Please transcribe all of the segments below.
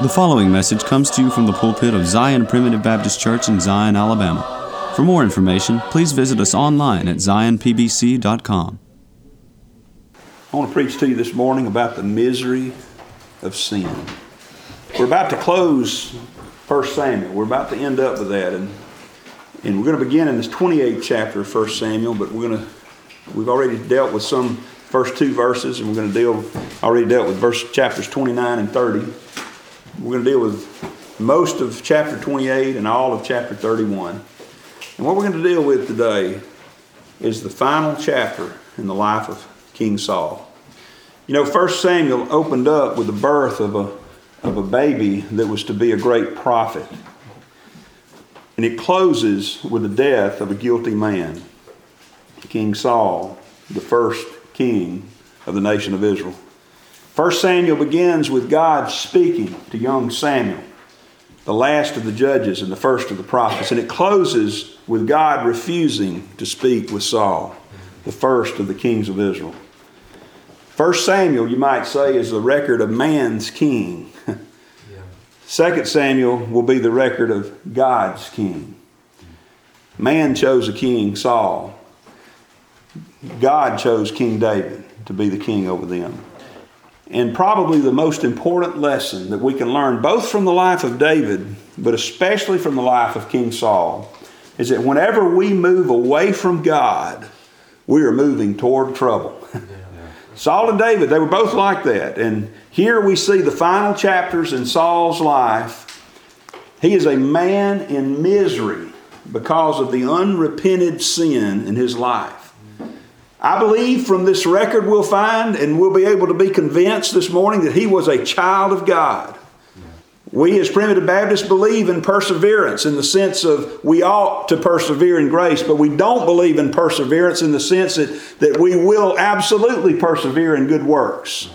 The following message comes to you from the pulpit of Zion Primitive Baptist Church in Zion, Alabama. For more information, please visit us online at zionpbc.com. I want to preach to you this morning about the misery of sin. We're about to close 1 Samuel. We're about to end up with that. And, and we're going to begin in this 28th chapter of 1 Samuel, but we're going to, we've already dealt with some first two verses, and we're going to deal, already dealt with verse chapters 29 and 30. We're going to deal with most of chapter 28 and all of chapter 31. And what we're going to deal with today is the final chapter in the life of King Saul. You know, 1 Samuel opened up with the birth of a, of a baby that was to be a great prophet. And it closes with the death of a guilty man, King Saul, the first king of the nation of Israel. First Samuel begins with God speaking to young Samuel, the last of the judges and the first of the prophets, and it closes with God refusing to speak with Saul, the first of the kings of Israel. First Samuel, you might say, is the record of man's king. Second Samuel will be the record of God's king. Man chose a king, Saul. God chose King David to be the king over them. And probably the most important lesson that we can learn, both from the life of David, but especially from the life of King Saul, is that whenever we move away from God, we are moving toward trouble. Saul and David, they were both like that. And here we see the final chapters in Saul's life. He is a man in misery because of the unrepented sin in his life. I believe from this record we'll find and we'll be able to be convinced this morning that he was a child of God. We as primitive Baptists believe in perseverance in the sense of we ought to persevere in grace, but we don't believe in perseverance in the sense that, that we will absolutely persevere in good works.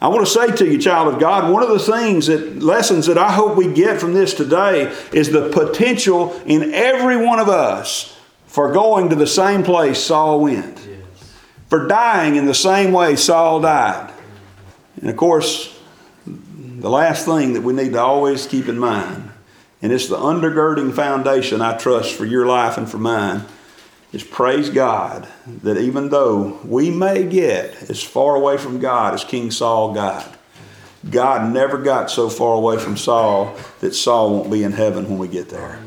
I want to say to you, child of God, one of the things that lessons that I hope we get from this today is the potential in every one of us for going to the same place Saul went for dying in the same way Saul died. And of course, the last thing that we need to always keep in mind, and it's the undergirding foundation I trust for your life and for mine, is praise God that even though we may get as far away from God as King Saul got, God never got so far away from Saul that Saul won't be in heaven when we get there.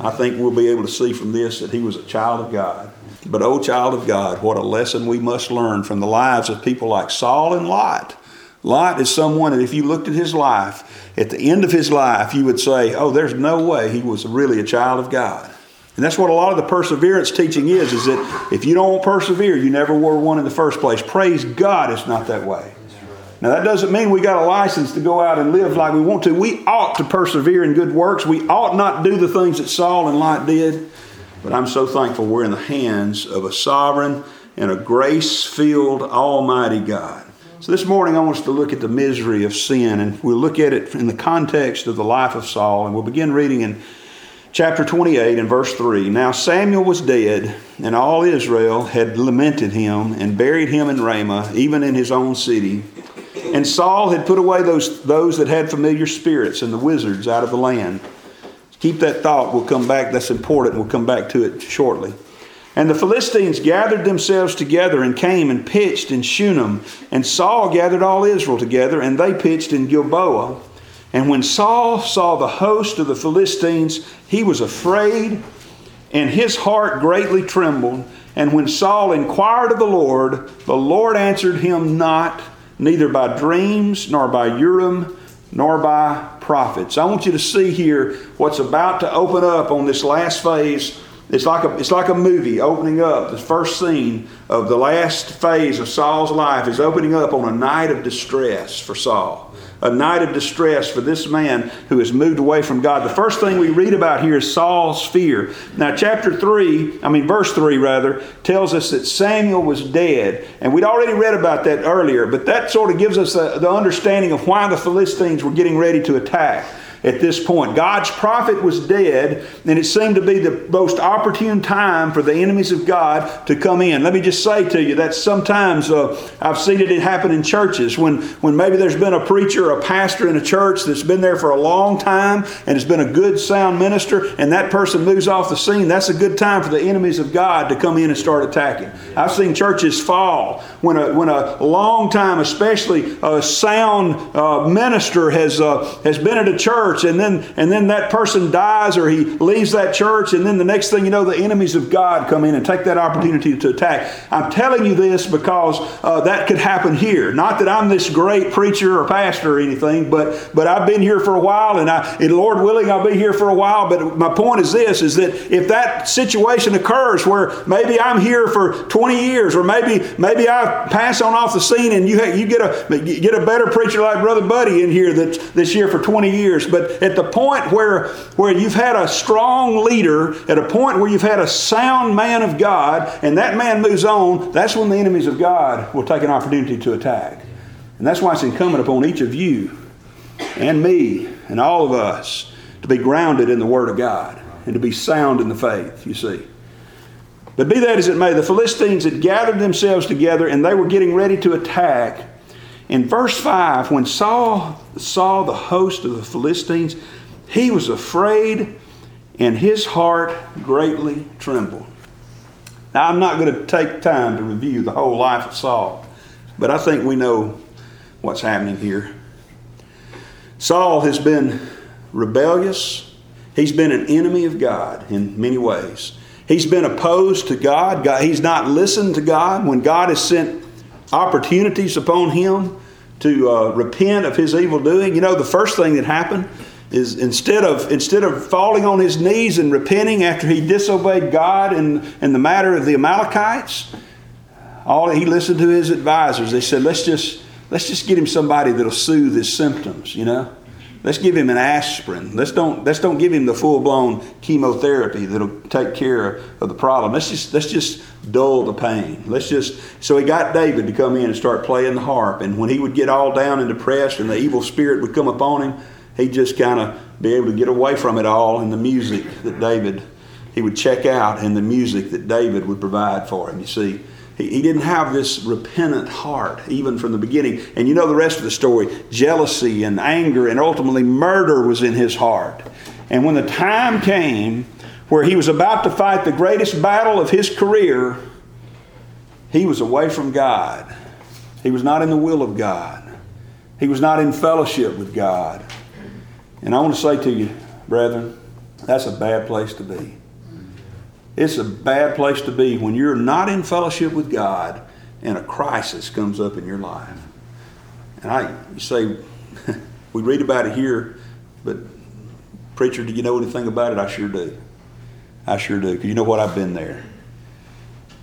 I think we'll be able to see from this that he was a child of God. But, oh, child of God, what a lesson we must learn from the lives of people like Saul and Lot. Lot is someone that if you looked at his life, at the end of his life, you would say, oh, there's no way he was really a child of God. And that's what a lot of the perseverance teaching is, is that if you don't persevere, you never were one in the first place. Praise God, it's not that way. Now, that doesn't mean we got a license to go out and live like we want to. We ought to persevere in good works. We ought not do the things that Saul and Lot did. But I'm so thankful we're in the hands of a sovereign and a grace filled Almighty God. So this morning I want us to look at the misery of sin, and we'll look at it in the context of the life of Saul, and we'll begin reading in chapter 28 and verse 3. Now Samuel was dead, and all Israel had lamented him and buried him in Ramah, even in his own city. And Saul had put away those, those that had familiar spirits and the wizards out of the land. Keep that thought. We'll come back. That's important. We'll come back to it shortly. And the Philistines gathered themselves together and came and pitched in Shunem. And Saul gathered all Israel together, and they pitched in Gilboa. And when Saul saw the host of the Philistines, he was afraid, and his heart greatly trembled. And when Saul inquired of the Lord, the Lord answered him not, neither by dreams, nor by Urim, nor by prophets. I want you to see here what's about to open up on this last phase. It's like a, it's like a movie opening up. The first scene of the last phase of Saul's life is opening up on a night of distress for Saul a night of distress for this man who has moved away from God. The first thing we read about here is Saul's fear. Now, chapter 3, I mean, verse 3 rather, tells us that Samuel was dead. And we'd already read about that earlier, but that sort of gives us the, the understanding of why the Philistines were getting ready to attack. At this point. God's prophet was dead, and it seemed to be the most opportune time for the enemies of God to come in. Let me just say to you that sometimes uh, I've seen it happen in churches when, when maybe there's been a preacher, a pastor in a church that's been there for a long time and has been a good, sound minister, and that person moves off the scene. That's a good time for the enemies of God to come in and start attacking. I've seen churches fall when a, when a long time, especially a sound uh, minister, has, uh, has been at a church and then, and then that person dies or he leaves that church, and then the next thing you know, the enemies of God come in and take that opportunity to attack. I'm telling you this because uh, that could happen here. Not that I'm this great preacher or pastor or anything, but, but I've been here for a while, and, I, and Lord willing, I'll be here for a while. But my point is this, is that if that situation occurs where maybe I'm here for 20 years, or maybe maybe I pass on off the scene and you, you get a you get a better preacher like Brother Buddy in here that's, that's here for 20 years. But at the point where, where you've had a strong leader, at a point where you've had a sound man of God, and that man moves on, that's when the enemies of God will take an opportunity to attack. And that's why it's incumbent upon each of you and me and all of us to be grounded in the Word of God and to be sound in the faith, you see. But be that as it may, the Philistines had gathered themselves together and they were getting ready to attack. In verse 5, when Saul saw the host of the Philistines, he was afraid and his heart greatly trembled. Now, I'm not going to take time to review the whole life of Saul, but I think we know what's happening here. Saul has been rebellious, he's been an enemy of God in many ways. He's been opposed to God. God. He's not listened to God when God has sent opportunities upon him to uh, repent of his evil doing. You know, the first thing that happened is instead of instead of falling on his knees and repenting after he disobeyed God in, in the matter of the Amalekites, all he listened to his advisors. They said, let's just let's just get him somebody that'll soothe his symptoms, you know. Let's give him an aspirin. Let's don't let's don't give him the full blown chemotherapy that'll take care of the problem. Let's just let's just dull the pain. Let's just so he got David to come in and start playing the harp. And when he would get all down and depressed and the evil spirit would come upon him, he'd just kind of be able to get away from it all in the music that David he would check out in the music that David would provide for him. You see. He, didn't have this repentant heart, even from the beginning. And you know the rest of the story jealousy and anger, and ultimately murder was in his heart. And when the time came where he was about to fight the greatest battle of his career, he was away from God. He was not in the will of God. He was not in fellowship with God. And I want to say to you, brethren, that's a bad place to be. It's a bad place to be when you're not in fellowship with God and a crisis comes up in your life. And I you say, we read about it here, but preacher, do you know anything about it? I sure do. I sure do, because you know what? I've been there.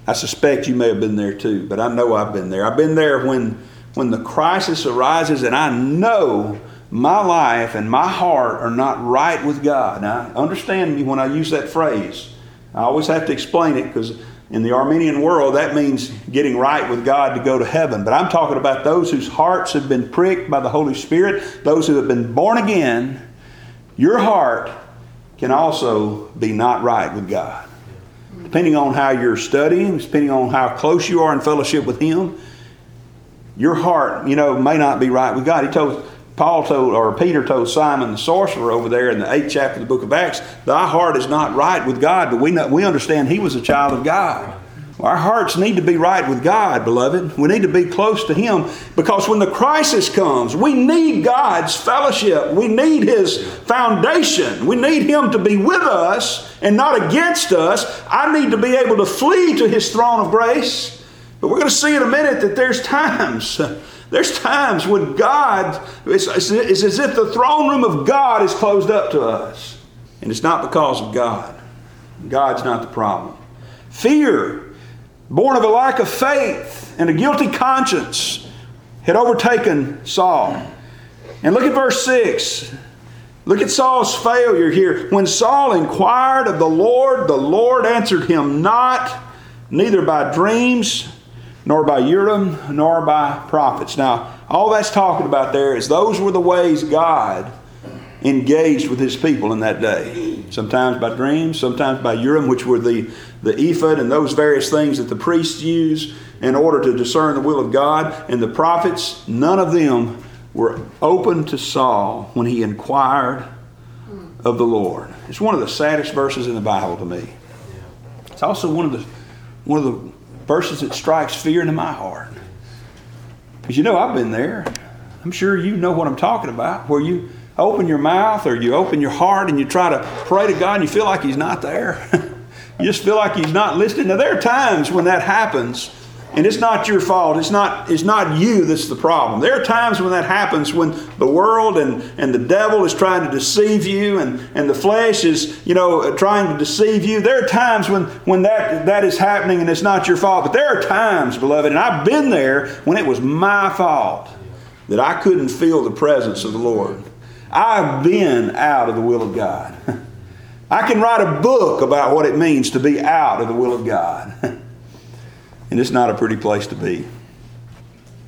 I suspect you may have been there too, but I know I've been there. I've been there when, when the crisis arises and I know my life and my heart are not right with God. Now, understand me when I use that phrase. I always have to explain it because in the Arminian world, that means getting right with God to go to heaven. But I'm talking about those whose hearts have been pricked by the Holy Spirit, those who have been born again. Your heart can also be not right with God. Depending on how you're studying, depending on how close you are in fellowship with Him, your heart, you know, may not be right with God. He told Paul told, or Peter told Simon the sorcerer over there in the eighth chapter of the book of Acts, thy heart is not right with God, but we, know, we understand he was a child of God. Our hearts need to be right with God, beloved. We need to be close to Him because when the crisis comes, we need God's fellowship. We need His foundation. We need Him to be with us and not against us. I need to be able to flee to His throne of grace. But we're going to see in a minute that there's times there's times when God, it's, it's, it's as if the throne room of God is closed up to us. And it's not because of God. God's not the problem. Fear, born of a lack of faith and a guilty conscience, had overtaken Saul. And look at verse 6. Look at Saul's failure here. When Saul inquired of the Lord, the Lord answered him not, neither by dreams nor by Urim, nor by prophets. Now, all that's talking about there is those were the ways God engaged with his people in that day. Sometimes by dreams, sometimes by Urim, which were the, the ephod and those various things that the priests use in order to discern the will of God. And the prophets, none of them were open to Saul when he inquired of the Lord. It's one of the saddest verses in the Bible to me. It's also one of the one of the verses that strikes fear into my heart. Because you know I've been there. I'm sure you know what I'm talking about, where you open your mouth or you open your heart and you try to pray to God and you feel like He's not there. you just feel like He's not listening. Now, there are times when that happens and it's not your fault. It's not, it's not you that's the problem. There are times when that happens when the world and, and the devil is trying to deceive you and, and the flesh is, you know, uh, trying to deceive you. There are times when, when that, that is happening and it's not your fault. But there are times, beloved, and I've been there when it was my fault that I couldn't feel the presence of the Lord. I've been out of the will of God. I can write a book about what it means to be out of the will of God. And it's not a pretty place to be. It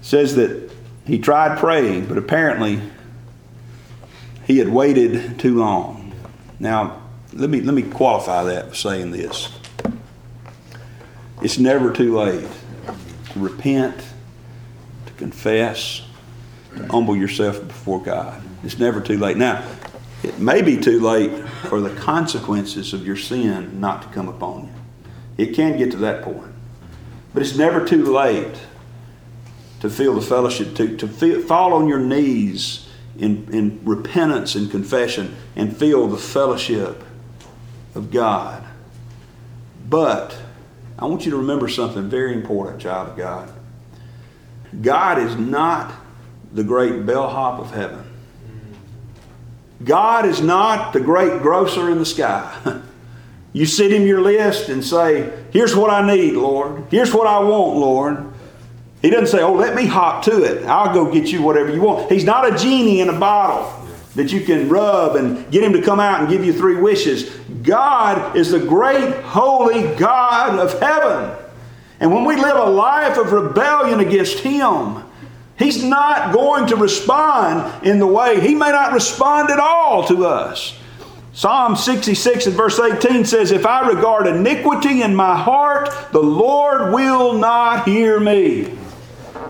says that he tried praying, but apparently he had waited too long. Now, let me, let me qualify that by saying this. It's never too late to repent, to confess, to humble yourself before God. It's never too late. Now, it may be too late for the consequences of your sin not to come upon you. It can get to that point. But it's never too late to feel the fellowship, to, to feel, fall on your knees in, in repentance and confession and feel the fellowship of God. But I want you to remember something very important, child of God. God is not the great bellhop of heaven. God is not the great grocer in the sky. You send him your list and say, Here's what I need, Lord. Here's what I want, Lord. He doesn't say, Oh, let me hop to it. I'll go get you whatever you want. He's not a genie in a bottle that you can rub and get him to come out and give you three wishes. God is the great, holy God of heaven. And when we live a life of rebellion against Him, He's not going to respond in the way, He may not respond at all to us. Psalm 66 and verse 18 says, If I regard iniquity in my heart, the Lord will not hear me.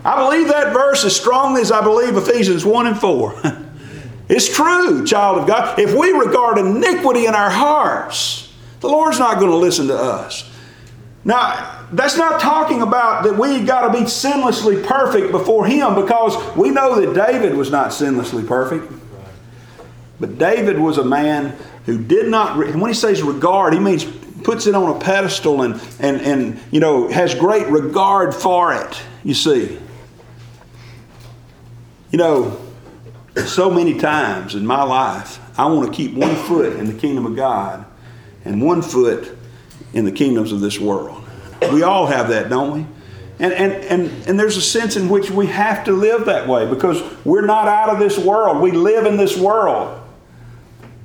I believe that verse as strongly as I believe Ephesians 1 and 4. it's true, child of God. If we regard iniquity in our hearts, the Lord's not going to listen to us. Now, that's not talking about that we got to be sinlessly perfect before Him because we know that David was not sinlessly perfect. But David was a man who did not, and when he says regard, he means puts it on a pedestal and, and, and you know, has great regard for it, you see. You know, so many times in my life, I want to keep one foot in the kingdom of God and one foot in the kingdoms of this world. We all have that, don't we? And, and, and, and there's a sense in which we have to live that way because we're not out of this world. We live in this world.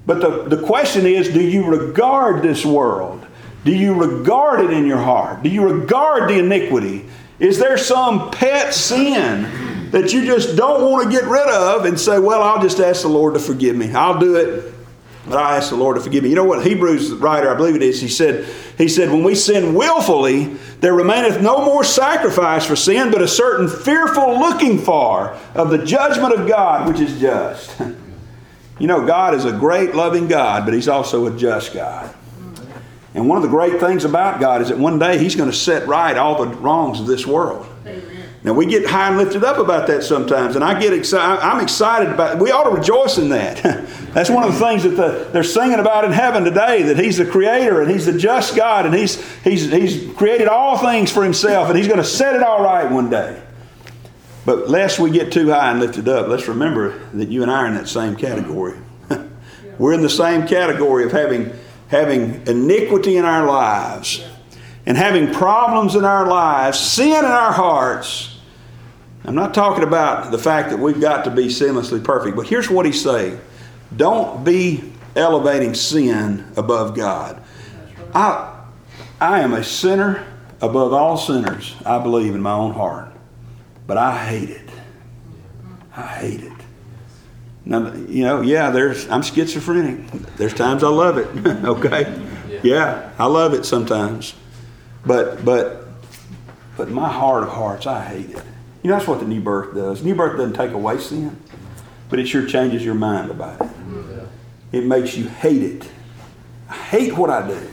But the, the question is do you regard this world? Do you regard it in your heart? Do you regard the iniquity? Is there some pet sin that you just don't want to get rid of and say, well, I'll just ask the Lord to forgive me? I'll do it, but I ask the Lord to forgive me. You know what Hebrews writer, I believe it is, he said, he said, when we sin willfully, there remaineth no more sacrifice for sin, but a certain fearful looking for of the judgment of God, which is just. You know, God is a great, loving God, but He's also a just God. And one of the great things about God is that one day He's going to set right all the wrongs of this world. Amen. Now we get high and lifted up about that sometimes, and I get excited. I'm excited about. It. We ought to rejoice in that. That's one of the things that the, they're singing about in heaven today. That He's the Creator and He's the just God, and He's He's He's created all things for Himself, and He's going to set it all right one day. But lest we get too high and lifted up, let's remember that you and I are in that same category. We're in the same category of having, having iniquity in our lives and having problems in our lives, sin in our hearts. I'm not talking about the fact that we've got to be sinlessly perfect, but here's what he's saying don't be elevating sin above God. I, I am a sinner above all sinners, I believe, in my own heart. But I hate it. I hate it. Now, you know, yeah, there's I'm schizophrenic. There's times I love it. okay, yeah, I love it sometimes, but but but my heart of hearts, I hate it. You know, that's what the new birth does. New birth doesn't take away sin, but it sure changes your mind about it. It makes you hate it. I hate what I do.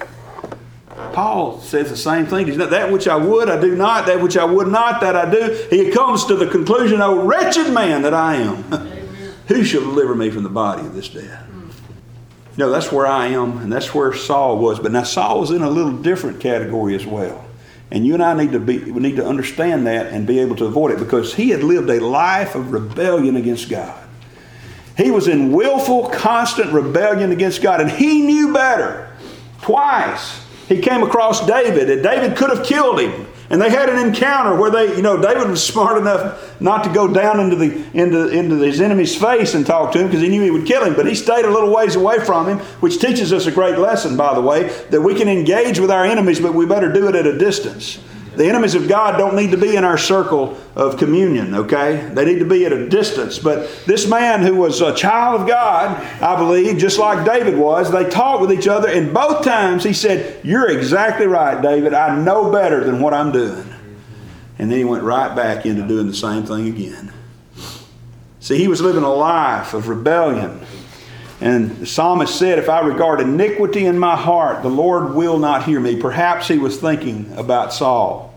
Paul says the same thing. He's not that which I would, I do not. That which I would not, that I do. He comes to the conclusion, O wretched man that I am. Who shall deliver me from the body of this death? No, that's where I am, and that's where Saul was. But now Saul was in a little different category as well. And you and I need to be we need to understand that and be able to avoid it because he had lived a life of rebellion against God. He was in willful, constant rebellion against God, and he knew better. Twice he came across David, and David could have killed him. And they had an encounter where they, you know, David was smart enough not to go down into the into into his enemy's face and talk to him because he knew he would kill him. But he stayed a little ways away from him, which teaches us a great lesson, by the way, that we can engage with our enemies, but we better do it at a distance. The enemies of God don't need to be in our circle of communion, okay? They need to be at a distance. But this man who was a child of God, I believe, just like David was, they talked with each other, and both times he said, You're exactly right, David. I know better than what I'm doing. And then he went right back into doing the same thing again. See, he was living a life of rebellion. And the psalmist said, If I regard iniquity in my heart, the Lord will not hear me. Perhaps he was thinking about Saul.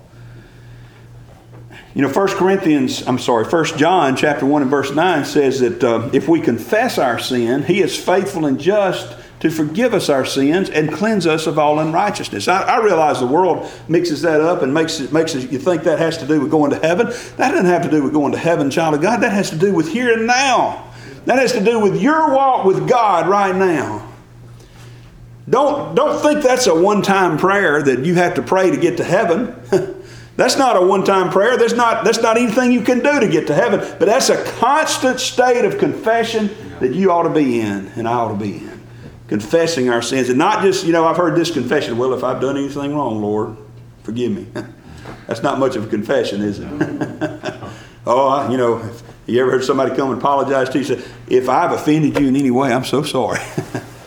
You know, 1 Corinthians, I'm sorry, 1 John chapter 1 and verse 9 says that uh, if we confess our sin, he is faithful and just to forgive us our sins and cleanse us of all unrighteousness. I, I realize the world mixes that up and makes it makes it, you think that has to do with going to heaven. That doesn't have to do with going to heaven, child of God. That has to do with here and now. That has to do with your walk with God right now. Don't, don't think that's a one time prayer that you have to pray to get to heaven. that's not a one time prayer. That's not, that's not anything you can do to get to heaven. But that's a constant state of confession that you ought to be in and I ought to be in. Confessing our sins. And not just, you know, I've heard this confession well, if I've done anything wrong, Lord, forgive me. that's not much of a confession, is it? oh, I, you know, you ever heard somebody come and apologize to you? And say, if I've offended you in any way, I'm so sorry.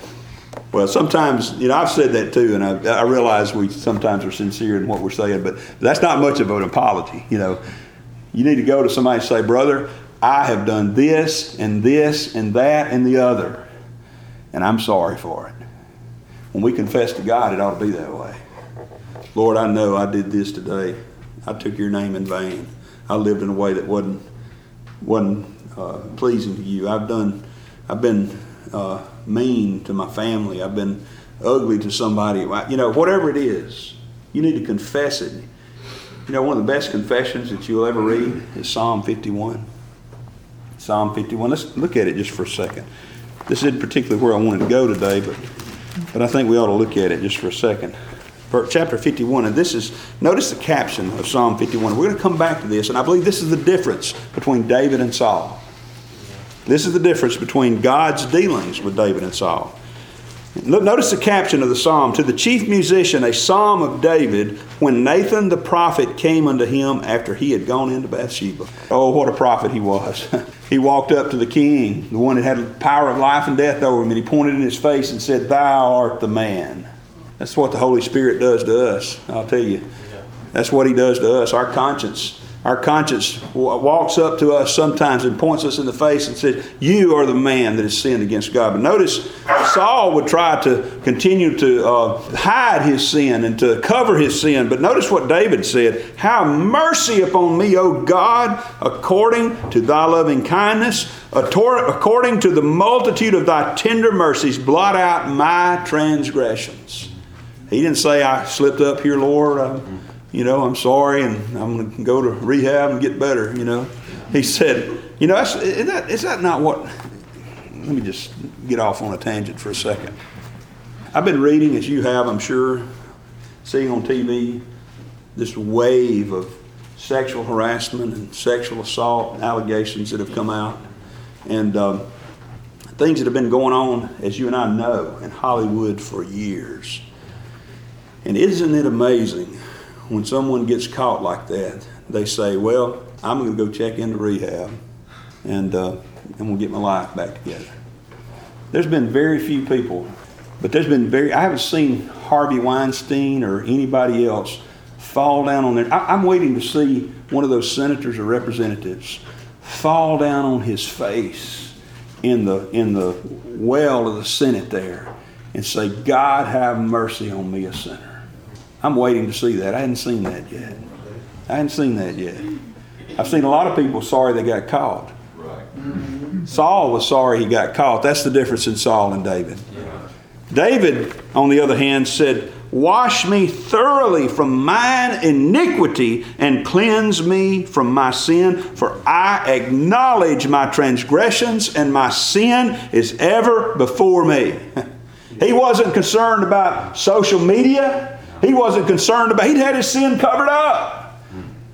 well, sometimes, you know, I've said that too, and I, I, realize we sometimes are sincere in what we're saying, but that's not much of an apology. You know, you need to go to somebody and say, brother, I have done this and this and that and the other, and I'm sorry for it. When we confess to God, it ought to be that way. Lord, I know I did this today. I took your name in vain. I lived in a way that wasn't wasn't uh, pleasing to you. I've done, I've been uh, mean to my family. I've been ugly to somebody. You know, whatever it is, you need to confess it. You know, one of the best confessions that you'll ever read is Psalm 51. Psalm 51. Let's look at it just for a second. This isn't particularly where I wanted to go today, but but I think we ought to look at it just for a second chapter 51, and this is, notice the caption of Psalm 51. We're going to come back to this, and I believe this is the difference between David and Saul. This is the difference between God's dealings with David and Saul. Notice the caption of the psalm To the chief musician, a psalm of David, when Nathan the prophet came unto him after he had gone into Bathsheba. Oh, what a prophet he was. he walked up to the king, the one that had power of life and death over him, and he pointed in his face and said, Thou art the man. That's what the Holy Spirit does to us, I'll tell you. That's what He does to us. Our conscience, our conscience walks up to us sometimes and points us in the face and says, You are the man that has sinned against God. But notice, Saul would try to continue to uh, hide his sin and to cover his sin. But notice what David said Have mercy upon me, O God, according to thy loving kindness, according to the multitude of thy tender mercies, blot out my transgressions. He didn't say, I slipped up here, Lord. I'm, you know, I'm sorry and I'm going to go to rehab and get better, you know. He said, you know, that's, is, that, is that not what. Let me just get off on a tangent for a second. I've been reading, as you have, I'm sure, seeing on TV this wave of sexual harassment and sexual assault allegations that have come out. And um, things that have been going on, as you and I know, in Hollywood for years. And isn't it amazing when someone gets caught like that? They say, Well, I'm going to go check into rehab. And, uh, and will get my life back together. There's been very few people, but there's been very, I haven't seen Harvey Weinstein or anybody else fall down on their, I, I'm waiting to see one of those senators or representatives fall down on his face in the, in the well of the Senate there and say, God have mercy on me, a sinner. I'm waiting to see that. I hadn't seen that yet. I hadn't seen that yet. I've seen a lot of people sorry they got caught. Right. Saul was sorry he got caught. That's the difference in Saul and David. Yeah. David, on the other hand, said, Wash me thoroughly from mine iniquity and cleanse me from my sin, for I acknowledge my transgressions and my sin is ever before me. he wasn't concerned about social media. He wasn't concerned about, he'd had his sin covered up.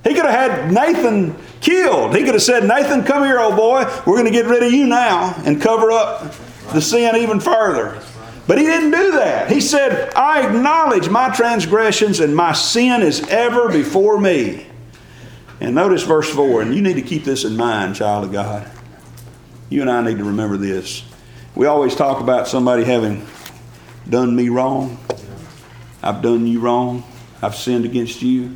He could have had Nathan killed. He could have said, Nathan, come here, old boy. We're going to get rid of you now and cover up the sin even further. But he didn't do that. He said, I acknowledge my transgressions and my sin is ever before me. And notice verse 4, and you need to keep this in mind, child of God. You and I need to remember this. We always talk about somebody having done me wrong. I've done you wrong. I've sinned against you.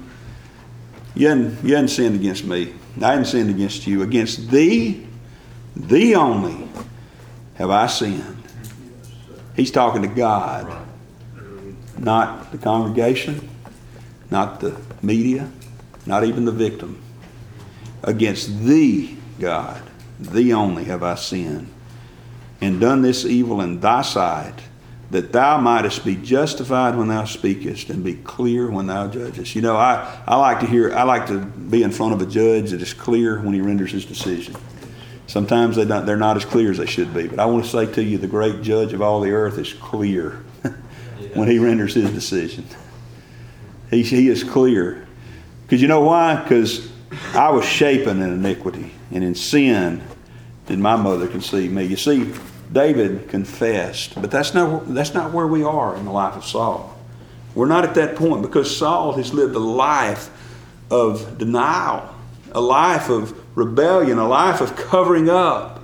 You hadn't, you hadn't sinned against me. I hadn't sinned against you. Against thee, thee only, have I sinned He's talking to God, not the congregation, not the media, not even the victim. Against thee, God, thee only have I sinned, and done this evil in thy sight, that thou mightest be justified when thou speakest and be clear when thou judgest. You know, I, I like to hear, I like to be in front of a judge that is clear when he renders his decision. Sometimes they don't, they're not as clear as they should be. But I want to say to you, the great judge of all the earth is clear when he renders his decision. He, he is clear. Because you know why? Because I was shapen in iniquity, and in sin did my mother conceive me. You see, David confessed, but that's not, that's not where we are in the life of Saul. We're not at that point because Saul has lived a life of denial, a life of rebellion, a life of covering up.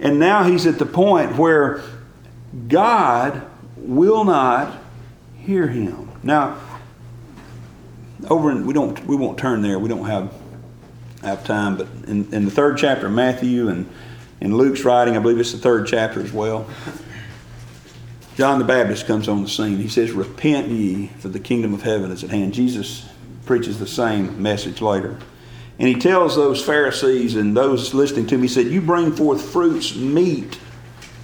And now he's at the point where God will not hear him. Now, over in, we don't we won't turn there. We don't have have time, but in, in the third chapter of Matthew and in Luke's writing, I believe it's the third chapter as well. John the Baptist comes on the scene. He says, Repent ye, for the kingdom of heaven is at hand. Jesus preaches the same message later. And he tells those Pharisees and those listening to him, he said, You bring forth fruits meet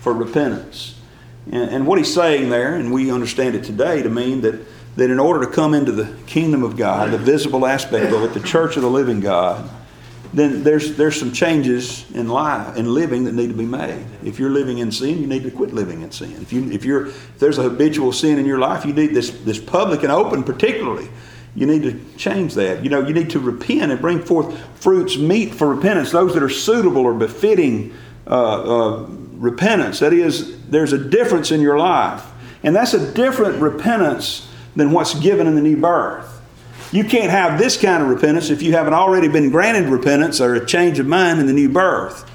for repentance. And, and, what he's saying there, and we understand it today to mean that, that in order to come into the kingdom of God, the visible aspect of it, the church of the living God, then there's, there's some changes in life in living that need to be made. If you're living in sin, you need to quit living in sin. If, you, if, you're, if there's a habitual sin in your life, you need this, this public and open particularly you need to change that. You know, you need to repent and bring forth fruits meet for repentance, those that are suitable or befitting uh, uh, repentance. That is, there's a difference in your life. And that's a different repentance than what's given in the new birth. You can't have this kind of repentance if you haven't already been granted repentance or a change of mind in the new birth.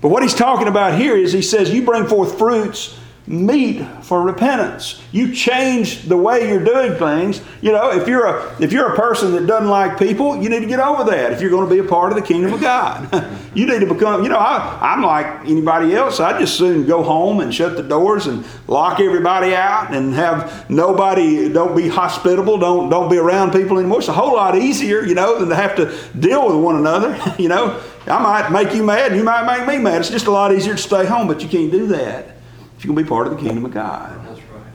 But what he's talking about here is he says, You bring forth fruits meet for repentance. You change the way you're doing things. You know, if you're a if you're a person that doesn't like people, you need to get over that. If you're going to be a part of the kingdom of God, you need to become. You know, I, am like anybody else. I just soon go home and shut the doors and lock everybody out and have nobody. Don't be hospitable. Don't don't be around people anymore. It's a whole lot easier, you know, than to have to deal with one another. you know, I might make you mad, and you might make me mad. It's just a lot easier to stay home, but you can't do that if you're going to be part of the kingdom of God. That's right.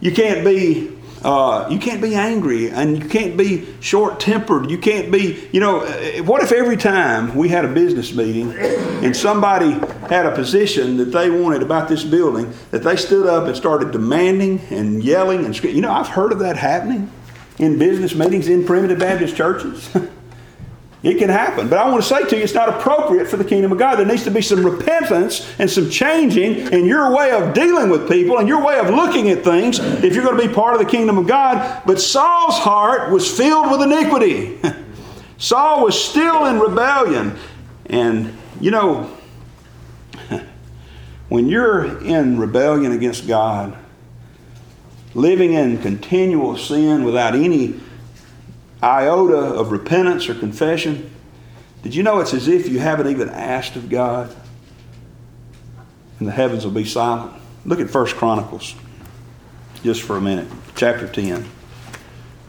You can't be uh, you can't be angry and you can't be short tempered. You can't be, you know, uh, what if every time we had a business meeting and somebody had a position that they wanted about this building, that they stood up and started demanding and yelling and screaming? You know, I've heard of that happening in business meetings in primitive Baptist churches. It can happen. But I want to say to you, it's not appropriate for the kingdom of God. There needs to be some repentance and some changing in your way of dealing with people and your way of looking at things if you're going to be part of the kingdom of God. But Saul's heart was filled with iniquity. Saul was still in rebellion. And, you know, When you're in rebellion against God, living in continual sin without any iota of repentance or confession, did you know it's as if you haven't even asked of God? And the heavens will be silent. Look at First Chronicles just for a minute, chapter 10.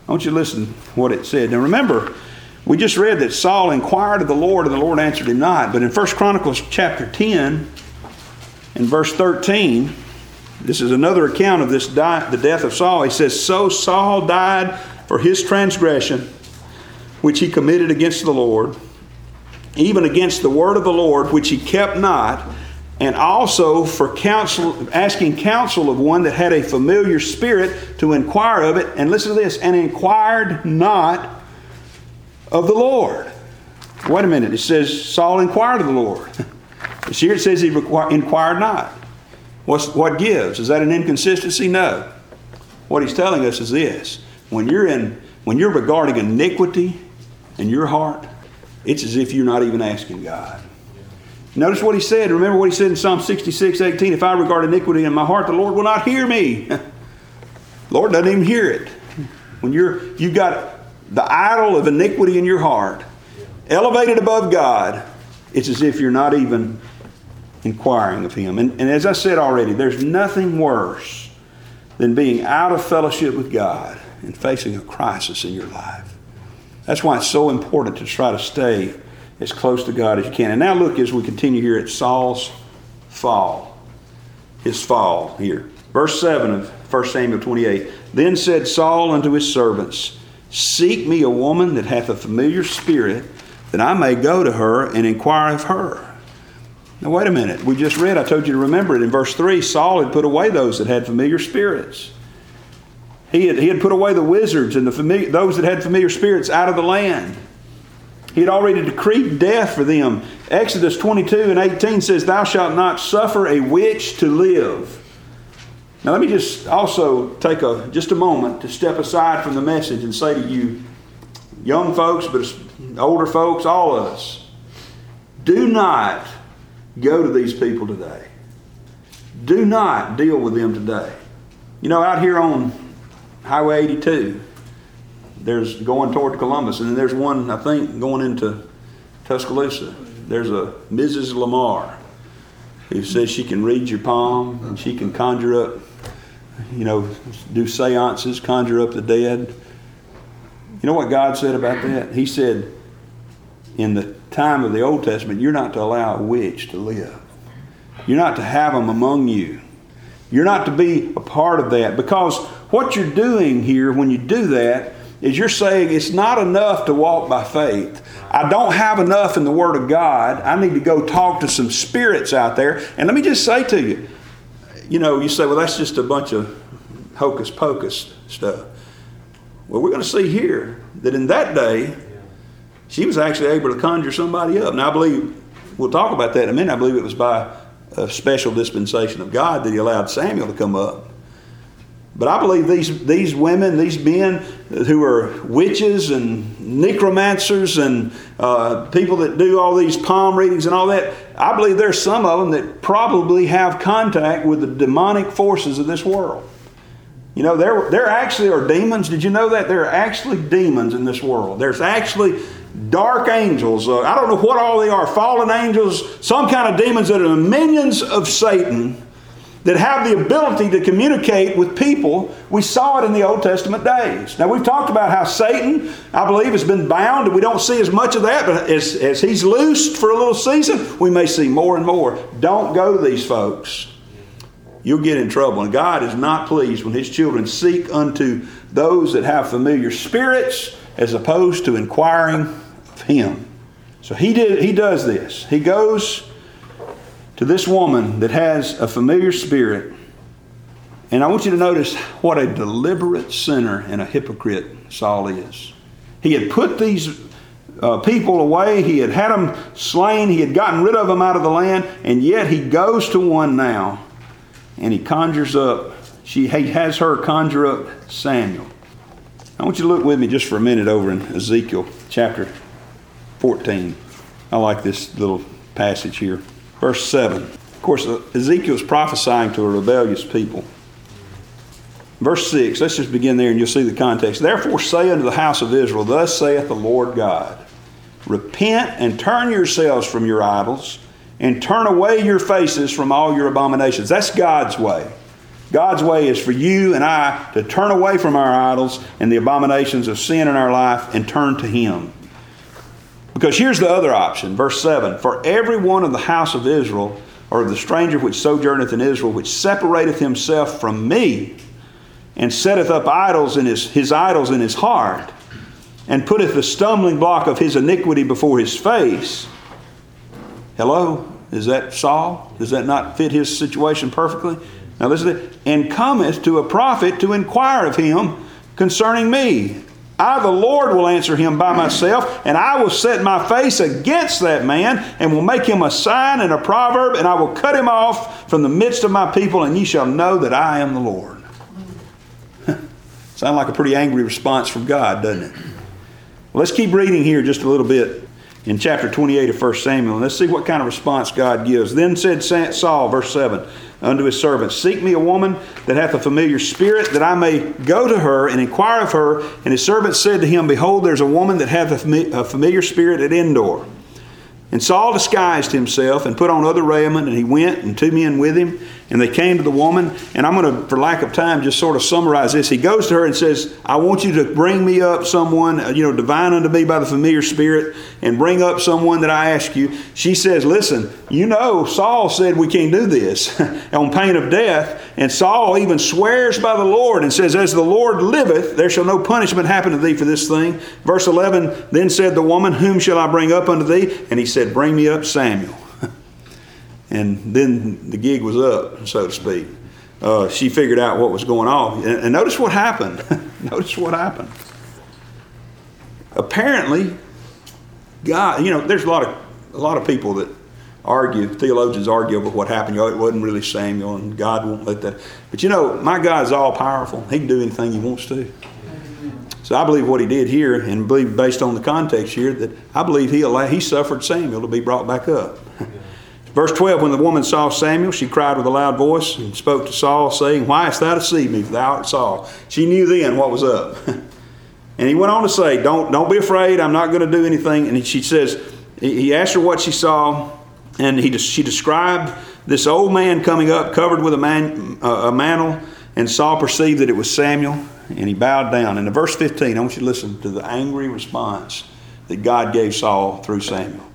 I want you to listen to what it said. Now remember, we just read that Saul inquired of the Lord and the Lord answered him not. But in 1 Chronicles chapter 10, in verse 13, this is another account of this die, the death of Saul. He says, So Saul died for his transgression, which he committed against the Lord, even against the word of the Lord, which he kept not, and also for counsel, asking counsel of one that had a familiar spirit to inquire of it. And listen to this, and inquired not of the Lord. Wait a minute, it says Saul inquired of the Lord. Here it says he inquired not. What's, what gives? Is that an inconsistency? No. What he's telling us is this when you're in when you're regarding iniquity in your heart, it's as if you're not even asking God. Notice what he said. Remember what he said in Psalm 66, 18. If I regard iniquity in my heart, the Lord will not hear me. Lord doesn't even hear it. When you're you've got the idol of iniquity in your heart, elevated above God, it's as if you're not even inquiring of Him. And, and as I said already, there's nothing worse than being out of fellowship with God and facing a crisis in your life. That's why it's so important to try to stay as close to God as you can. And now look as we continue here at Saul's fall. His fall here. Verse 7 of 1 Samuel 28. Then said Saul unto his servants, Seek me a woman that hath a familiar spirit, that I may go to her and inquire of her. Now, wait a minute. We just read, I told you to remember it in verse 3 Saul had put away those that had familiar spirits. He had, he had put away the wizards and the familiar, those that had familiar spirits out of the land. He had already decreed death for them. Exodus 22 and 18 says, Thou shalt not suffer a witch to live. Now, let me just also take a, just a moment to step aside from the message and say to you, young folks, but older folks, all of us, do not go to these people today. Do not deal with them today. You know, out here on Highway 82, there's going toward Columbus, and then there's one, I think, going into Tuscaloosa. There's a Mrs. Lamar who says she can read your palm and she can conjure up, you know, do seances, conjure up the dead. You know what God said about that? He said, in the time of the Old Testament, you're not to allow a witch to live. You're not to have them among you. You're not to be a part of that because what you're doing here when you do that is you're saying it's not enough to walk by faith. I don't have enough in the Word of God. I need to go talk to some spirits out there. And let me just say to you, you know, you say, well, that's just a bunch of hocus pocus stuff. Well, we're going to see here that in that day, she was actually able to conjure somebody up. Now, I believe, we'll talk about that in a minute. I believe it was by a special dispensation of God that he allowed Samuel to come up. But I believe these, these women, these men who are witches and necromancers and uh, people that do all these palm readings and all that, I believe there's some of them that probably have contact with the demonic forces of this world. You know, there, there actually are demons. Did you know that? There are actually demons in this world. There's actually dark angels. Uh, I don't know what all they are fallen angels, some kind of demons that are the minions of Satan that have the ability to communicate with people. We saw it in the Old Testament days. Now, we've talked about how Satan, I believe, has been bound, and we don't see as much of that, but as, as he's loosed for a little season, we may see more and more. Don't go to these folks. You'll get in trouble. And God is not pleased when his children seek unto those that have familiar spirits as opposed to inquiring of him. So he did he does this. He goes to this woman that has a familiar spirit. And I want you to notice what a deliberate sinner and a hypocrite Saul is. He had put these uh, people away, he had had them slain, he had gotten rid of them out of the land, and yet he goes to one now and he conjures up, she, he has her conjure up Samuel. I want you to look with me just for a minute over in Ezekiel chapter 14. I like this little passage here. Verse 7. Of course, uh, Ezekiel's prophesying to a rebellious people. Verse 6, let's just begin there and you'll see the context. Therefore, say unto the house of Israel, Thus saith the Lord God Repent and turn yourselves from your idols, and turn away your faces from all your abominations. That's God's way. God's way is for you and I to turn away from our idols and the abominations of sin in our life and turn to Him. Because here's the other option, verse 7 For every one of the house of Israel, or of the stranger which sojourneth in Israel, which separateth himself from me, and setteth up idols in his, his idols in his heart, and putteth the stumbling block of his iniquity before his face. Hello? Is that Saul? Does that not fit his situation perfectly? Now listen, and cometh to a prophet to inquire of him concerning me. I, the Lord, will answer him by myself, and I will set my face against that man, and will make him a sign and a proverb, and I will cut him off from the midst of my people, and ye shall know that I am the Lord. Sound like a pretty angry response from God, doesn't it? Let's keep reading here just a little bit in chapter 28 of 1 Samuel, let's see what kind of response God gives. Then said Saul, verse 7, unto his servants, Seek me a woman that hath a familiar spirit, that I may go to her and inquire of her. And his servant said to him, Behold, there's a woman that hath a familiar spirit at Endor. And Saul disguised himself and put on other raiment, and he went, and two men with him. And they came to the woman, and I'm going to, for lack of time, just sort of summarize this. He goes to her and says, I want you to bring me up someone, uh, you know, divine unto me by the familiar spirit, and bring up someone that I ask you. She says, Listen, you know, Saul said we can't do this on pain of death. And Saul even swears by the Lord and says, As the Lord liveth, there shall no punishment happen to thee for this thing. Verse 11, then said the woman, Whom shall I bring up unto thee? And he said, Bring me up Samuel. And then the gig was up, so to speak. Uh, she figured out what was going on. And, and notice what happened. notice what happened. Apparently, God, you know, there's a lot of a lot of people that argue, theologians argue over what happened. It wasn't really Samuel, and God won't let that. But you know, my God's all powerful. He can do anything He wants to. So I believe what He did here, and believe based on the context here, that I believe He allowed, He suffered Samuel to be brought back up. Verse 12 When the woman saw Samuel, she cried with a loud voice and spoke to Saul, saying, Why hast thou deceived me? Thou art Saul. She knew then what was up. and he went on to say, Don't, don't be afraid, I'm not going to do anything. And she says, He asked her what she saw, and he, she described this old man coming up covered with a, man, uh, a mantle, and Saul perceived that it was Samuel, and he bowed down. And in verse 15, I want you to listen to the angry response that God gave Saul through Samuel.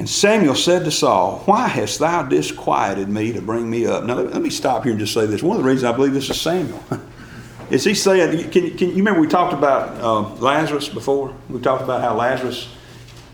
And Samuel said to Saul, Why hast thou disquieted me to bring me up? Now, let, me stop here and just say this. One of the reasons I believe this is Samuel is he saying, can, can, you remember we talked about uh, Lazarus before? We talked about how Lazarus,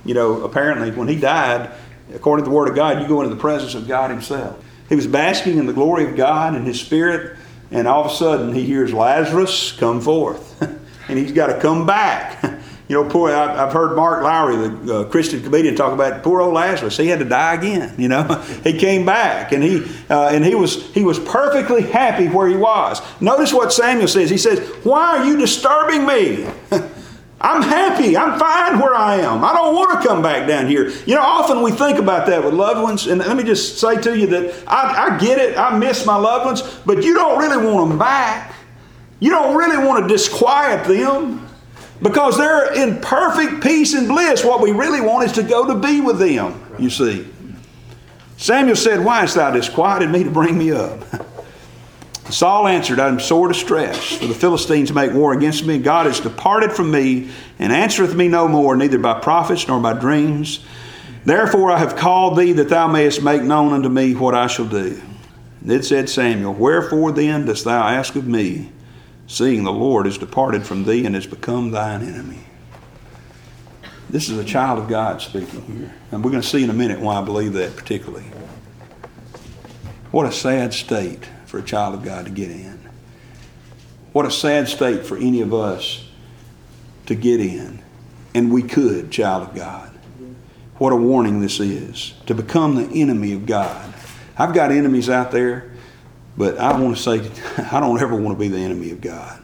you know, apparently when he died, according to the Word of God, you go into the presence of God Himself. He was basking in the glory of God and His Spirit, and all of a sudden he hears Lazarus come forth. and he's got to come back. You know, poor. I've heard Mark Lowry, the uh, Christian comedian, talk about poor old Lazarus. He had to die again. You know, he came back, and he uh, and he was he was perfectly happy where he was. Notice what Samuel says. He says, "Why are you disturbing me?" I'm happy. I'm fine where I am. I don't want to come back down here. You know, often we think about that with loved ones. And let me just say to you that I, I get it. I miss my loved ones, but you don't really want them back. You don't really want to disquiet them. Because they're in perfect peace and bliss. What we really want is to go to be with them, you see. Samuel said, Why hast thou disquieted me to bring me up? Saul answered, I am sore distressed, for the Philistines make war against me. God has departed from me and answereth me no more, neither by prophets nor by dreams. Therefore I have called thee that thou mayest make known unto me what I shall do. And Then said Samuel, Wherefore then dost thou ask of me? Seeing the Lord is departed from thee and has become thine enemy. This is a child of God speaking here. And we're going to see in a minute why I believe that particularly. What a sad state for a child of God to get in. What a sad state for any of us to get in. And we could, child of God. What a warning this is to become the enemy of God. I've got enemies out there but I want to say, I don't ever want to be the enemy of God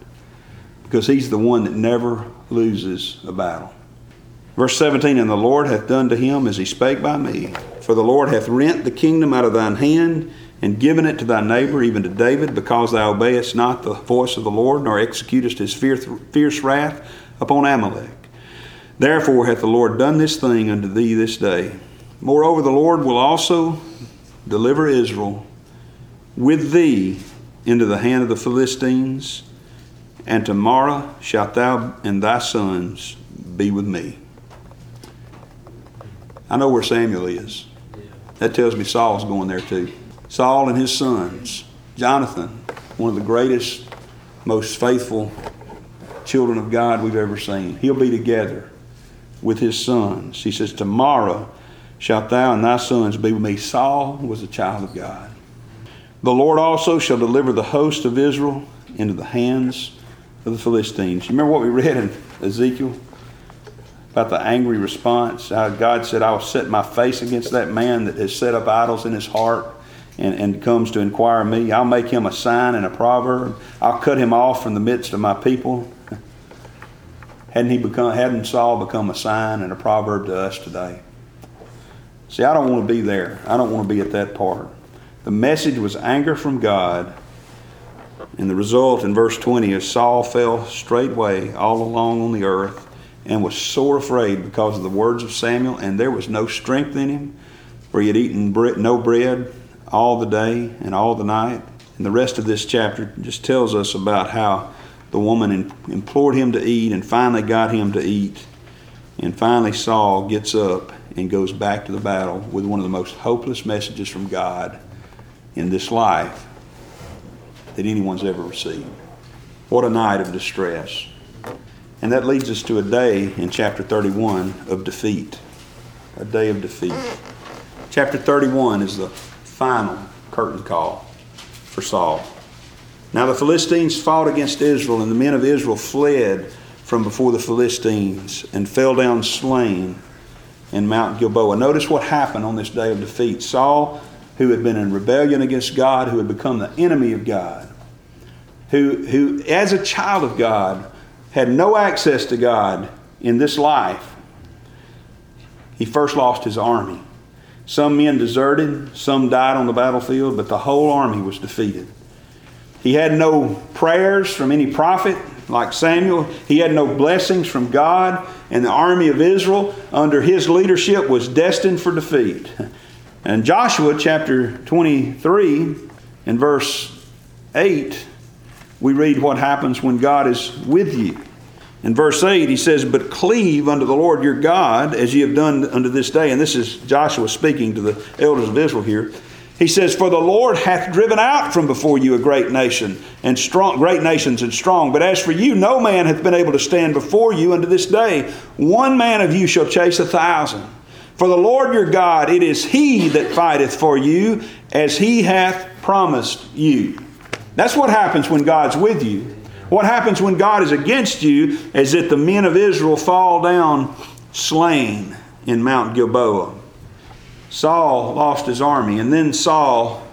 because He's the one that never loses a battle. Verse 17 And the Lord hath done to him as he spake by me. For the Lord hath rent the kingdom out of thine hand, and given it to thy neighbor, even to David, because thou obeyest not the voice of the Lord, nor executest his fierce wrath upon Amalek. Therefore hath the Lord done this thing unto thee this day. Moreover, the Lord will also deliver Israel with thee into the hand of the Philistines, and tomorrow shalt thou and thy sons be with me. I know where Samuel is. That tells me Saul's going there too. Saul and his sons, Jonathan, one of the greatest, most faithful children of God we've ever seen. He'll be together with his sons. He says, Tomorrow shalt thou and thy sons be with me. Saul was a child of God. The Lord also shall deliver the host of Israel into the hands of the Philistines. You remember what we read in Ezekiel? about the angry response. How God said, I will set my face against that man that has set up idols in his heart and, and comes to inquire of me. I'll make him a sign and a proverb. I'll cut him off from the midst of my people. hadn't he become hadn't Saul become a sign and a proverb to us today? See, I don't want to be there. I don't want to be at that part. The message was anger from God. And the result in verse 20 is Saul fell straightway all along on the earth and was sore afraid because of the words of Samuel, and there was no strength in him, for he had eaten no bread all the day and all the night. And the rest of this chapter just tells us about how the woman implored him to eat and finally got him to eat. And finally, Saul gets up and goes back to the battle with one of the most hopeless messages from God in this life that anyone's ever received. What a night of distress. And that leads us to a day in chapter 31 of defeat. A day of defeat. Chapter 31 is the final curtain call for Saul. Now the Philistines fought against Israel, and the men of Israel fled from before the Philistines and fell down slain in Mount Gilboa. Notice what happened on this day of defeat. Saul, who had been in rebellion against God, who had become the enemy of God, who, who as a child of God, had no access to God in this life, he first lost his army. Some men deserted, some died on the battlefield, but the whole army was defeated. He had no prayers from any prophet like Samuel. He had no blessings from God, and the army of Israel, under his leadership, was destined for defeat. And Joshua chapter 23 and verse 8 we read what happens when God is with you. In verse 8, he says, But cleave unto the Lord your God as ye have done unto this day. And this is Joshua speaking to the elders of Israel here. He says, For the Lord hath driven out from before you a great nation, and strong great nations and strong. But as for you, no man hath been able to stand before you unto this day. One man of you shall chase a thousand. For the Lord your God, it is he that fighteth for you, as he hath promised you. That's what happens when God's with you. What happens when God is against you is that the men of Israel fall down slain in Mount Gilboa. Saul lost his army, and then Saul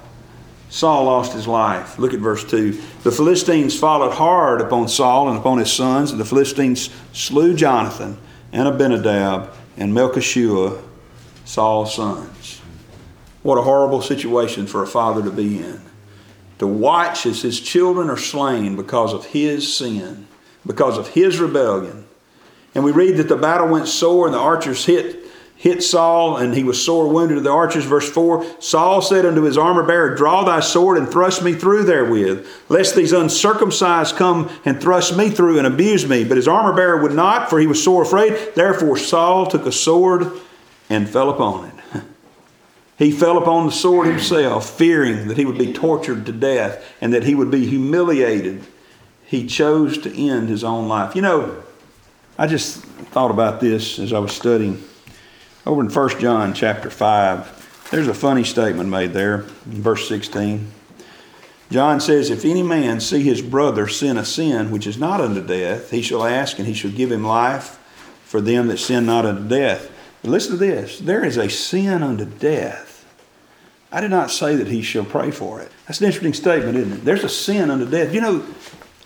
Saul lost his life. Look at verse 2. The Philistines followed hard upon Saul and upon his sons, and the Philistines slew Jonathan and Abinadab and Melchishua, Saul's sons. What a horrible situation for a father to be in to watch as his children are slain because of his sin, because of his rebellion. And we read that the battle went sore and the archers hit hit Saul, and he was sore wounded the archers. Verse 4 Saul said unto his armor bearer, Draw thy sword and thrust me through therewith, lest these uncircumcised come and thrust me through and abuse me. But his armor bearer would not, for he was sore afraid. Therefore Saul took a sword and fell upon it. He fell upon the sword himself, fearing that he would be tortured to death and that he would be humiliated. He chose to end his own life. You know, I just thought about this as I was studying. Over in 1 John chapter 5, there's a funny statement made there in verse 16. John says, If any man see his brother sin a sin which is not unto death, he shall ask, and he shall give him life for them that sin not unto death. Listen to this there is a sin unto death I did not say that he shall pray for it. That's an interesting statement, isn't it? There's a sin unto death. You know,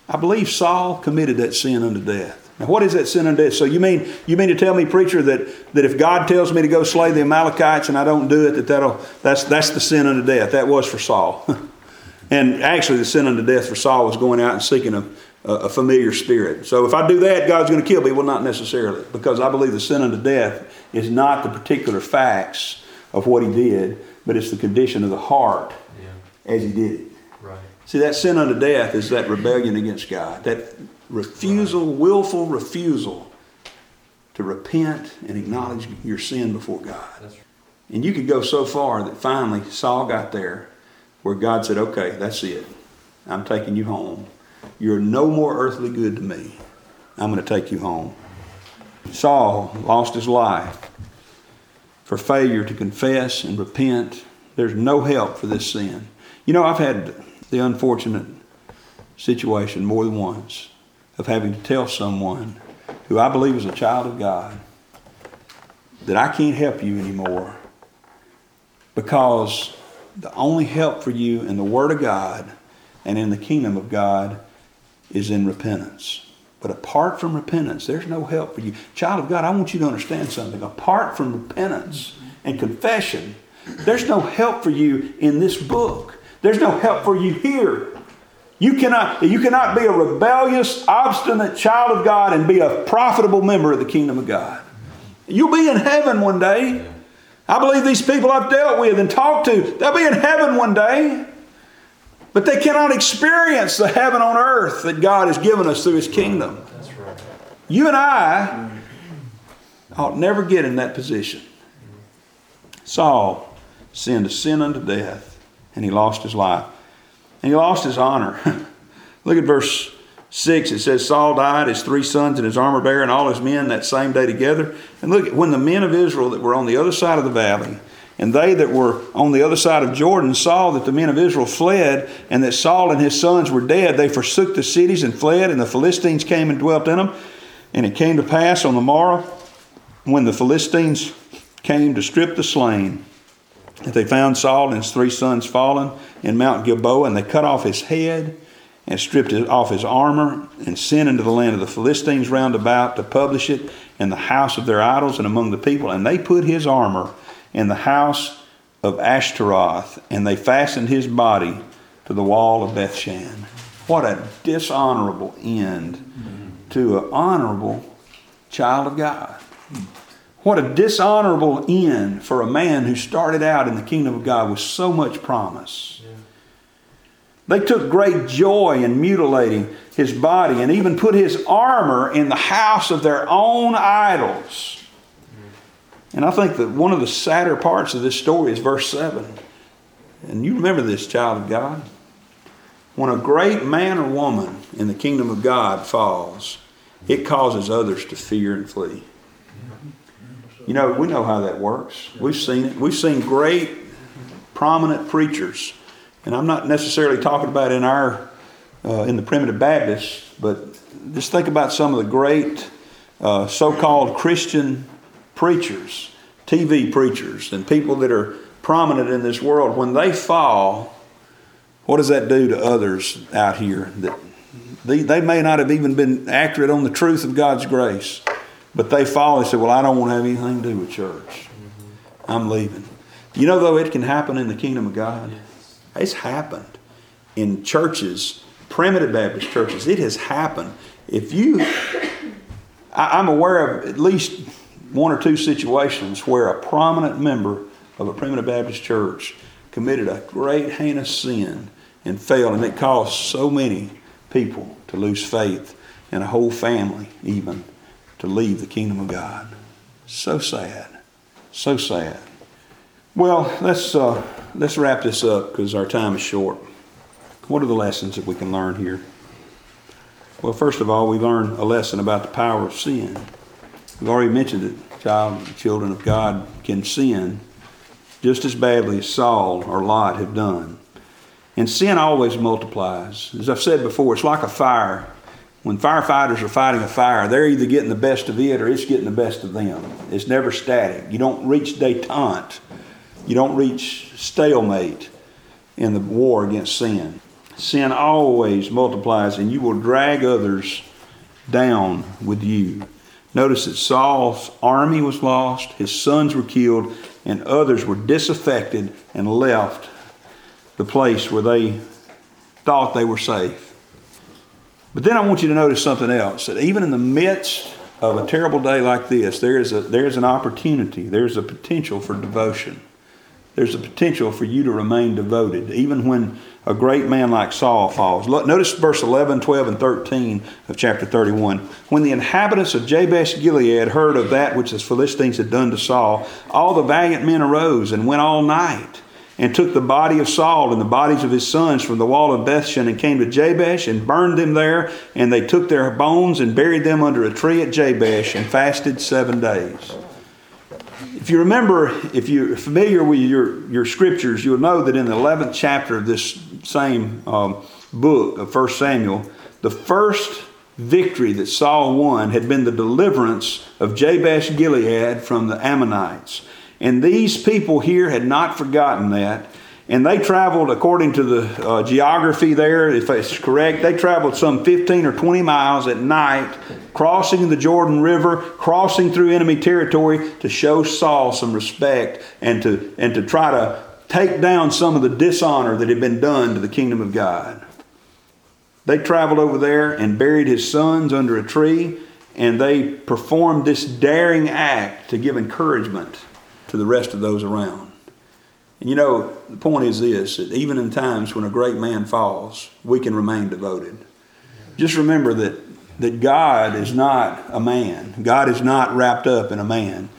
I believe Saul committed that sin unto death. Now, what is that sin unto death? So you mean you mean to tell me, preacher, that, that if God tells me to go slay the Amalekites and I don't do it, that that'll that's that's the sin unto death. That was for Saul. and actually, the sin unto death for Saul was going out and seeking a, a familiar spirit. So if I do that, God's going to kill me. Well, not necessarily, because I believe the sin unto death is not the particular facts of what he did, but it's the condition of the heart yeah. as he did it. Right. See, that sin unto death is that rebellion against God, that refusal, right. willful refusal to repent and acknowledge your sin before God. Right. And you could go so far that finally Saul got there where God said, okay, that's it. I'm taking you home. You're no more earthly good to me. I'm going to take you home. Saul lost his life for failure to confess and repent. There's no help for this sin. You know, I've had the unfortunate situation more than once of having to tell someone who I believe is a child of God that I can't help you anymore because the only help for you in the Word of God and in the kingdom of God is in repentance. But apart from repentance, there's no help for you. Child of God, I want you to understand something. Apart from repentance and confession, there's no help for you in this book. There's no help for you here. You cannot, you cannot be a rebellious, obstinate child of God and be a profitable member of the kingdom of God. You'll be in heaven one day. I believe these people I've dealt with and talked to, they'll be in heaven one day. But they cannot experience the heaven on earth that God has given us through His kingdom. Right. You and I ought never get in that position. Saul sinned a sin unto death, and he lost his life. And he lost his honor. Look at verse 6. It says, Saul died, his three sons, and his armor bearer, and all his men that same day together. And look, when the men of Israel that were on the other side of the valley, and they that were on the other side of Jordan saw that the men of Israel fled, and that Saul and his sons were dead. They forsook the cities and fled, and the Philistines came and dwelt in them. And it came to pass on the morrow, when the Philistines came to strip the slain, that they found Saul and his three sons fallen in Mount Gilboa, and they cut off his head and stripped off his armor, and sent into the land of the Philistines round about to publish it in the house of their idols and among the people. And they put his armor in the house of Ashtaroth, and they fastened his body to the wall of Bethshan. What a dishonorable end to an honorable child of God. What a dishonorable end for a man who started out in the kingdom of God with so much promise. They took great joy in mutilating his body and even put his armor in the house of their own idols. And I think that one of the sadder parts of this story is verse 7. And you remember this, child of God. When a great man or woman in the kingdom of God falls, it causes others to fear and flee. You know, we know how that works. We've seen it. We've seen great, prominent preachers, and I'm not necessarily talking about in our uh, in the primitive Baptists, but just think about some of the great uh, so-called Christian preachers, TV preachers, and people that are prominent in this world, when they fall, what does that do to others out here? That they, they may not have even been accurate on the truth of God's grace, but they fall and say, Well, I don't want to have anything to do with church. I'm leaving. You know, though, it can happen in the kingdom of God. It's happened in churches, primitive Baptist churches. It has happened. If you, I, I'm aware of at least one or two situations where a prominent member of a primitive Baptist church committed a great heinous sin and failed, and it caused so many people to lose faith and a whole family even to leave the kingdom of God. So sad. So sad. Well, let's, uh, let's wrap this up because our time is short. What are the lessons that we can learn here? Well, first of all, we learn a lesson about the power of sin. We've already mentioned it. Child, children of God can sin just as badly as Saul or Lot have done. And sin always multiplies. As I've said before, it's like a fire. When firefighters are fighting a fire, they're either getting the best of it or it's getting the best of them. It's never static. You don't reach detente. You don't reach stalemate in the war against sin. Sin always multiplies, and you will drag others down with you. Notice that Saul's army was lost, his sons were killed, and others were disaffected and left the place where they thought they were safe. But then I want you to notice something else that even in the midst of a terrible day like this, there is, a, there is an opportunity, there's a potential for devotion. There's a potential for you to remain devoted, even when a great man like Saul falls. Notice verse 11, 12, and 13 of chapter 31. When the inhabitants of Jabesh Gilead heard of that which the Philistines had done to Saul, all the valiant men arose and went all night and took the body of Saul and the bodies of his sons from the wall of Bethshan and came to Jabesh and burned them there. And they took their bones and buried them under a tree at Jabesh and fasted seven days. If you remember, if you're familiar with your, your scriptures, you'll know that in the 11th chapter of this same um, book of 1 Samuel, the first victory that Saul won had been the deliverance of Jabesh Gilead from the Ammonites. And these people here had not forgotten that. And they traveled, according to the uh, geography there, if it's correct, they traveled some 15 or 20 miles at night, crossing the Jordan River, crossing through enemy territory to show Saul some respect and to, and to try to take down some of the dishonor that had been done to the kingdom of God. They traveled over there and buried his sons under a tree, and they performed this daring act to give encouragement to the rest of those around. And you know, the point is this that even in times when a great man falls, we can remain devoted. Just remember that, that God is not a man, God is not wrapped up in a man.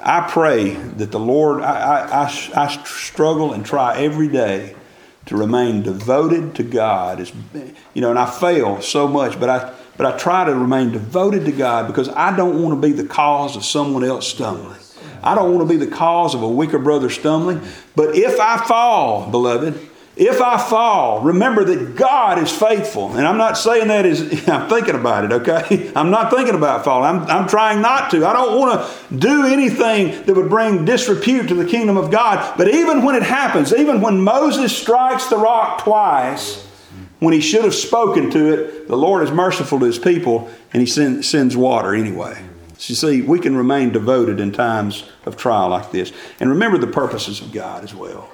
I pray that the Lord, I, I, I, I struggle and try every day to remain devoted to God. You know, and I fail so much, but I, but I try to remain devoted to God because I don't want to be the cause of someone else stumbling. I don't want to be the cause of a weaker brother stumbling. But if I fall, beloved, if I fall, remember that God is faithful. And I'm not saying that as I'm thinking about it, okay? I'm not thinking about falling. I'm, I'm trying not to. I don't want to do anything that would bring disrepute to the kingdom of God. But even when it happens, even when Moses strikes the rock twice, when he should have spoken to it, the Lord is merciful to his people and he send, sends water anyway. So you see, we can remain devoted in times of trial like this. And remember the purposes of God as well.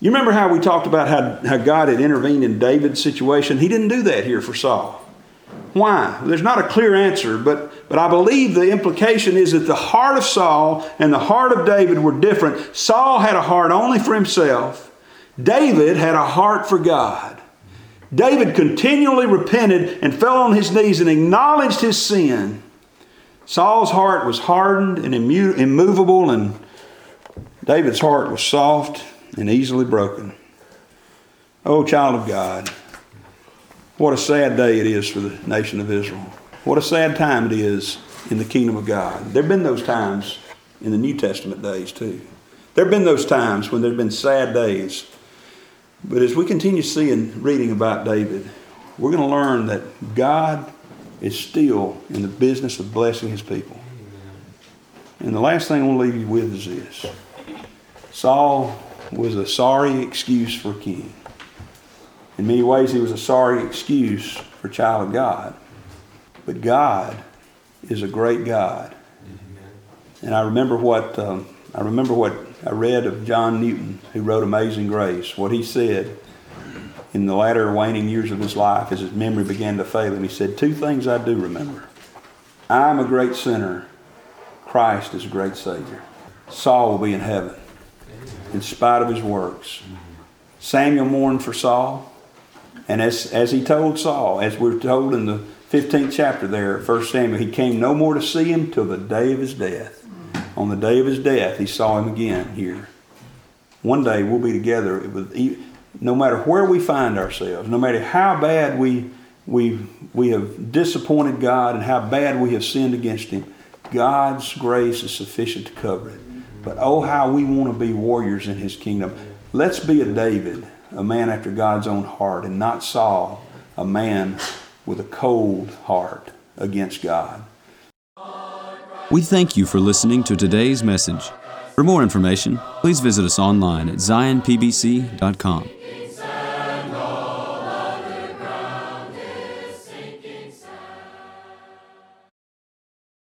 You remember how we talked about how, how God had intervened in David's situation? He didn't do that here for Saul. Why? There's not a clear answer, but, but I believe the implication is that the heart of Saul and the heart of David were different. Saul had a heart only for himself, David had a heart for God. David continually repented and fell on his knees and acknowledged his sin. Saul's heart was hardened and immovable, and David's heart was soft and easily broken. Oh, child of God, what a sad day it is for the nation of Israel. What a sad time it is in the kingdom of God. There have been those times in the New Testament days, too. There have been those times when there have been sad days. But as we continue seeing, reading about David, we're going to learn that God is still in the business of blessing his people. And the last thing I want to leave you with is this Saul was a sorry excuse for a king. In many ways, he was a sorry excuse for a child of God. But God is a great God. And I remember what um, I remember what I read of John Newton, who wrote Amazing Grace. What he said in the latter waning years of his life, as his memory began to fail him, he said, Two things I do remember. I am a great sinner. Christ is a great Savior. Saul will be in heaven in spite of his works. Samuel mourned for Saul. And as, as he told Saul, as we're told in the 15th chapter there, 1 Samuel, he came no more to see him till the day of his death. On the day of his death, he saw him again here. One day we'll be together with no matter where we find ourselves, no matter how bad we, we, we have disappointed God and how bad we have sinned against Him, God's grace is sufficient to cover it. But oh, how we want to be warriors in His kingdom. Let's be a David, a man after God's own heart, and not Saul, a man with a cold heart against God. We thank you for listening to today's message. For more information, please visit us online at zionpbc.com.